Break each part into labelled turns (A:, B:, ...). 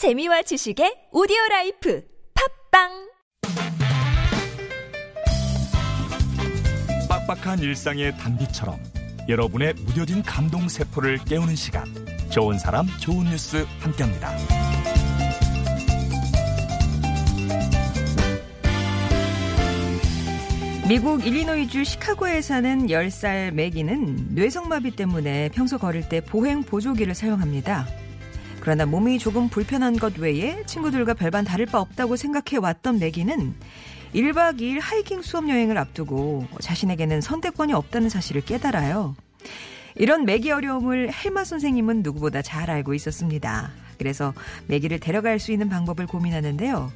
A: 재미와 지식의 오디오 라이프 팟빵
B: 빡빡한 일상의 단비처럼 여러분의 무뎌진 감동 세포를 깨우는 시간 좋은 사람 좋은 뉴스 함께합니다.
C: 미국 일리노이주 시카고에 사는 10살 매기는 뇌성마비 때문에 평소 걸을 때 보행 보조기를 사용합니다. 그러나 몸이 조금 불편한 것 외에 친구들과 별반 다를 바 없다고 생각해 왔던 매기는 1박 2일 하이킹 수업 여행을 앞두고 자신에게는 선택권이 없다는 사실을 깨달아요. 이런 매기 어려움을 헬마 선생님은 누구보다 잘 알고 있었습니다. 그래서 매기를 데려갈 수 있는 방법을 고민하는데요.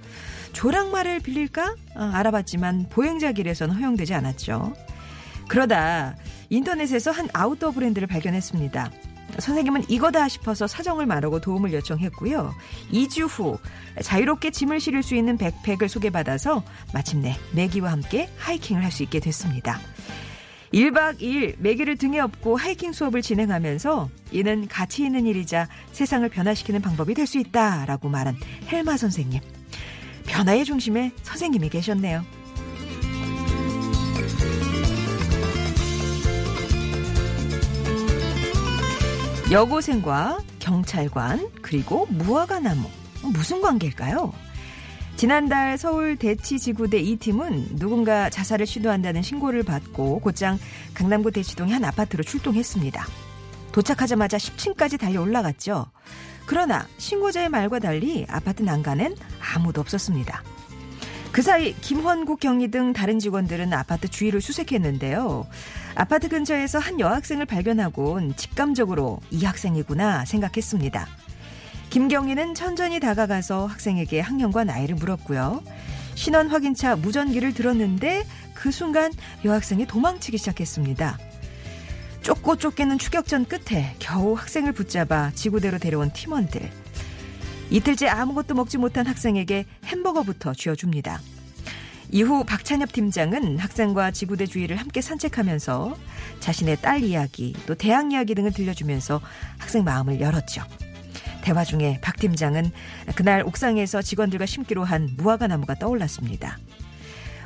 C: 조랑말을 빌릴까? 아, 알아봤지만 보행자 길에서는 허용되지 않았죠. 그러다 인터넷에서 한 아웃도어 브랜드를 발견했습니다. 선생님은 이거다 싶어서 사정을 말하고 도움을 요청했고요. 2주 후 자유롭게 짐을 실을 수 있는 백팩을 소개받아서 마침내 매기와 함께 하이킹을 할 수 있게 됐습니다. 1박 2일 매기를 등에 업고 하이킹 수업을 진행하면서 이는 가치 있는 일이자 세상을 변화시키는 방법이 될 수 있다라고 말한 헬마 선생님. 변화의 중심에 선생님이 계셨네요. 여고생과 경찰관 그리고 무화과나무 무슨 관계일까요? 지난달 서울 대치지구대 이 팀은 누군가 자살을 시도한다는 신고를 받고 곧장 강남구 대치동의 한 아파트로 출동했습니다. 도착하자마자 10층까지 달려 올라갔죠. 그러나 신고자의 말과 달리 아파트 난간엔 아무도 없었습니다. 그 사이 김헌국 경리 등 다른 직원들은 아파트 주위를 수색했는데요. 아파트 근처에서 한 여학생을 발견하곤 직감적으로 이 학생이구나 생각했습니다. 김경희는 천천히 다가가서 학생에게 학년과 나이를 물었고요. 신원 확인차 무전기를 들었는데 그 순간 여학생이 도망치기 시작했습니다. 쫓고 쫓기는 추격전 끝에 겨우 학생을 붙잡아 지구대로 데려온 팀원들. 이틀째 아무것도 먹지 못한 학생에게 햄버거부터 쥐어줍니다. 이후 박찬엽 팀장은 학생과 지구대 주위를 함께 산책하면서 자신의 딸 이야기, 또 대학 이야기 등을 들려주면서 학생 마음을 열었죠. 대화 중에 박 팀장은 그날 옥상에서 직원들과 심기로 한 무화과 나무가 떠올랐습니다.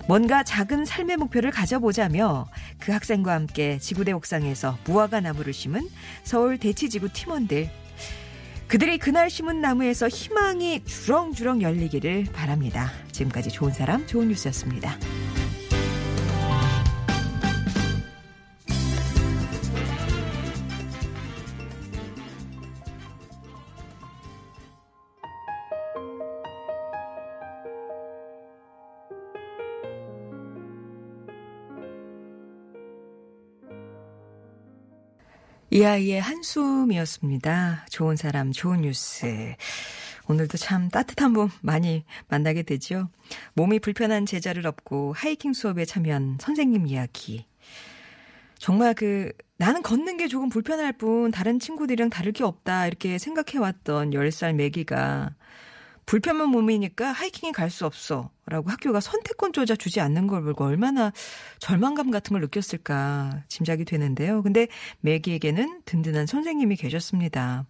C: 뭔가 작은 삶의 목표를 가져보자며 그 학생과 함께 지구대 옥상에서 무화과 나무를 심은 서울 대치지구 팀원들. 그들이 그날 심은 나무에서 희망이 주렁주렁 열리기를 바랍니다. 지금까지 좋은 사람, 좋은 뉴스였습니다. 이 아이의 한숨이었습니다. 좋은 사람, 좋은 뉴스. 오늘도 참 따뜻한 분 많이 만나게 되죠. 몸이 불편한 제자를 업고 하이킹 수업에 참여한 선생님 이야기. 정말 그 나는 걷는 게 조금 불편할 뿐 다른 친구들이랑 다를 게 없다 이렇게 생각해왔던 10살 매기가 불편한 몸이니까 하이킹에 갈 수 없어. 라고 학교가 선택권조차 주지 않는 걸 보고 얼마나 절망감 같은 걸 느꼈을까 짐작이 되는데요. 근데 매기에게는 든든한 선생님이 계셨습니다.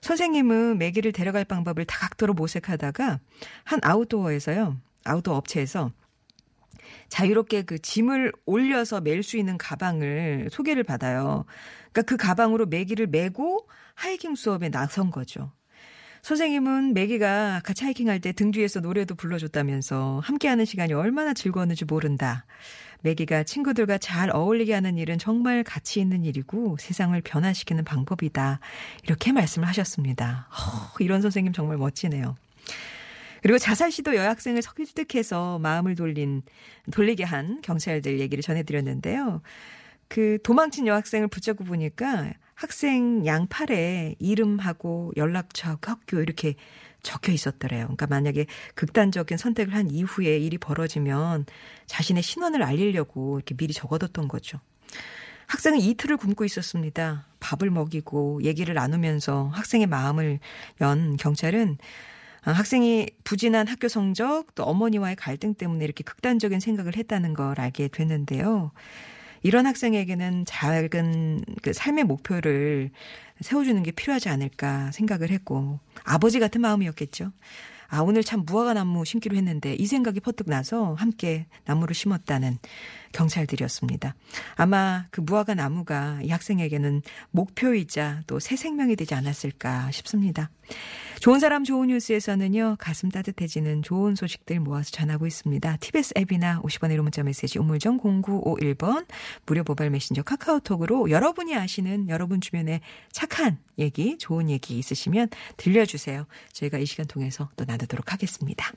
C: 선생님은 매기를 데려갈 방법을 다각도로 모색하다가 한 아웃도어에서요. 아웃도어 업체에서 자유롭게 그 짐을 올려서 멜 수 있는 가방을 소개를 받아요. 그러니까 그 가방으로 매기를 메고 하이킹 수업에 나선 거죠. 선생님은 매기가 같이 하이킹할 때 등 뒤에서 노래도 불러줬다면서 함께하는 시간이 얼마나 즐거웠는지 모른다. 매기가 친구들과 잘 어울리게 하는 일은 정말 가치 있는 일이고 세상을 변화시키는 방법이다. 이렇게 말씀을 하셨습니다. 허, 이런 선생님 정말 멋지네요. 그리고 자살 시도 여학생을 설득해서 마음을 돌린 돌리게 한 경찰들 얘기를 전해드렸는데요. 그 도망친 여학생을 붙잡고 보니까 학생 양팔에 이름하고 연락처, 학교 이렇게 적혀 있었더래요. 그러니까 만약에 극단적인 선택을 한 이후에 일이 벌어지면 자신의 신원을 알리려고 이렇게 미리 적어뒀던 거죠. 학생은 이틀을 굶고 있었습니다. 밥을 먹이고 얘기를 나누면서 학생의 마음을 연 경찰은 학생이 부진한 학교 성적 또 어머니와의 갈등 때문에 이렇게 극단적인 생각을 했다는 걸 알게 됐는데요. 이런 학생에게는 작은 그 삶의 목표를 세워주는 게 필요하지 않을까 생각을 했고 아버지 같은 마음이었겠죠. 아, 오늘 참 무화과 나무 심기로 했는데 이 생각이 퍼뜩 나서 함께 나무를 심었다는 경찰들이었습니다. 아마 그 무화과 나무가 이 학생에게는 목표이자 또 새 생명이 되지 않았을까 싶습니다. 좋은 사람 좋은 뉴스에서는요, 가슴 따뜻해지는 좋은 소식들 모아서 전하고 있습니다. TBS 앱이나 50원의 1호 문자 메시지 우물정 0951번 무료 모바일 메신저 카카오톡으로 여러분이 아시는 여러분 주변에 착한 얘기, 좋은 얘기 있으시면 들려주세요. 저희가 이 시간 통해서 또 나누도록 하겠습니다.